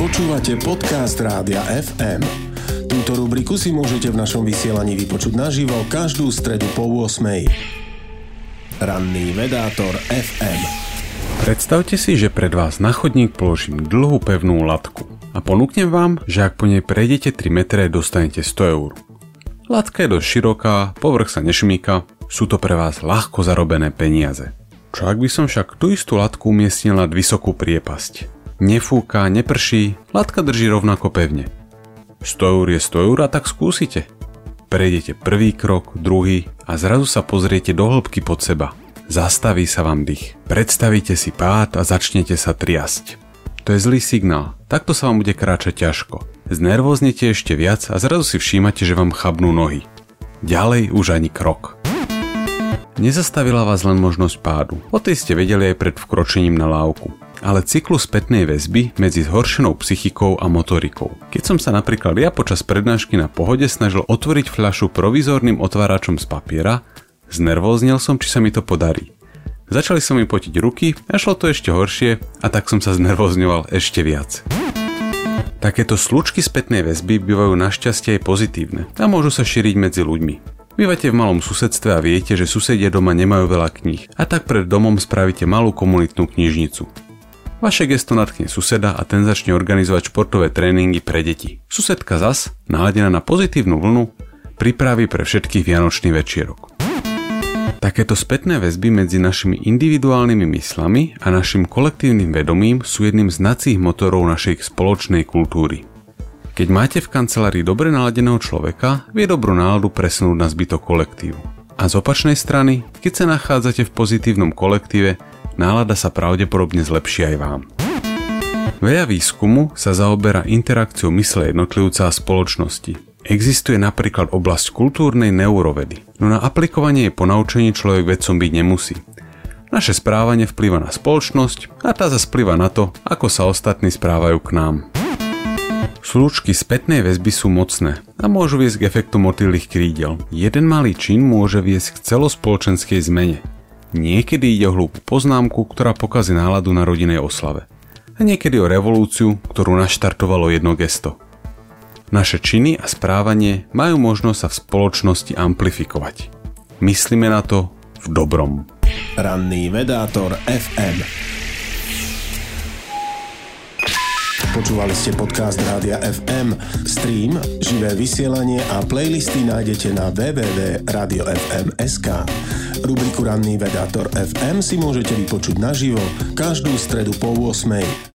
Počúvate podcast Rádia FM. Túto rubriku si môžete v našom vysielaní vypočuť naživo každú stredu po 8. Ranný vedátor FM. Predstavte si, že pred vás na chodník položím dlhú pevnú latku a ponúknem vám, že ak po nej prejdete 3 metre, dostanete 100 eur. Latka je dosť široká, povrch sa nešmíka, sú to pre vás ľahko zarobené peniaze. Čo ak by som však tú istú latku umiestnil nad vysokú priepasť? Nefúka, neprší, latka drží rovnako pevne. 100 eur je 100 eur a tak skúsite. Prejdete prvý krok, druhý a zrazu sa pozriete do hĺbky pod seba. Zastaví sa vám dých. Predstavíte si pád a začnete sa triasť. To je zlý signál. Takto sa vám bude kráčať ťažko. Znervoznete ešte viac a zrazu si všímate, že vám chabnú nohy. Ďalej už ani krok. Nezastavila vás len možnosť pádu. O tej ste vedeli aj pred vkročením na lávku. Ale cyklus spätnej väzby medzi zhoršenou psychikou a motorikou. Keď som sa napríklad ja počas prednášky na pohode snažil otvoriť fľašu provizorným otváračom z papiera, znervoznil som, či sa mi to podarí. Začali sa mi potiť ruky a šlo to ešte horšie a tak som sa znervozňoval ešte viac. Takéto slučky spätnej väzby bývajú našťastie aj pozitívne a môžu sa šíriť medzi ľuďmi. Bývate v malom susedstve a viete, že susedia doma nemajú veľa kníh a tak pred domom spravíte malú komunitnú knižnicu. Vaše gesto natkne suseda a ten začne organizovať športové tréningy pre deti. Susedka zas, naladená na pozitívnu vlnu, pripraví pre všetkých vianočný večierok. Takéto spätné väzby medzi našimi individuálnymi myslami a našim kolektívnym vedomím sú jedným z nacích motorov našej spoločnej kultúry. Keď máte v kancelárii dobre naladeného človeka, vie dobrú náladu presunúť na zbytok kolektívu. A z opačnej strany, keď sa nachádzate v pozitívnom kolektíve, nálada sa pravdepodobne zlepší aj vám. Veľa výskumu sa zaoberá interakciou mysle jednotlivca a spoločnosti. Existuje napríklad oblasť kultúrnej neurovedy, no na aplikovanie je po naučení človek vedcom byť nemusí. Naše správanie vplýva na spoločnosť a tá zase vplýva na to, ako sa ostatní správajú k nám. Slučky spätnej väzby sú mocné a môžu viesť k efektu motýlých krídel. Jeden malý čin môže viesť k celospoločenskej zmene. Niekedy ide o hlúpu poznámku, ktorá pokazí náladu na rodinej oslave. A niekedy o revolúciu, ktorú naštartovalo jedno gesto. Naše činy a správanie majú možnosť sa v spoločnosti amplifikovať. Myslíme na to v dobrom. Ranný vedátor FM Počúvali ste podcast Rádia FM. Stream, živé vysielanie a playlisty nájdete na www.radiofm.sk. Rubriku Ranný vedátor FM si môžete vypočuť naživo každú stredu po 8.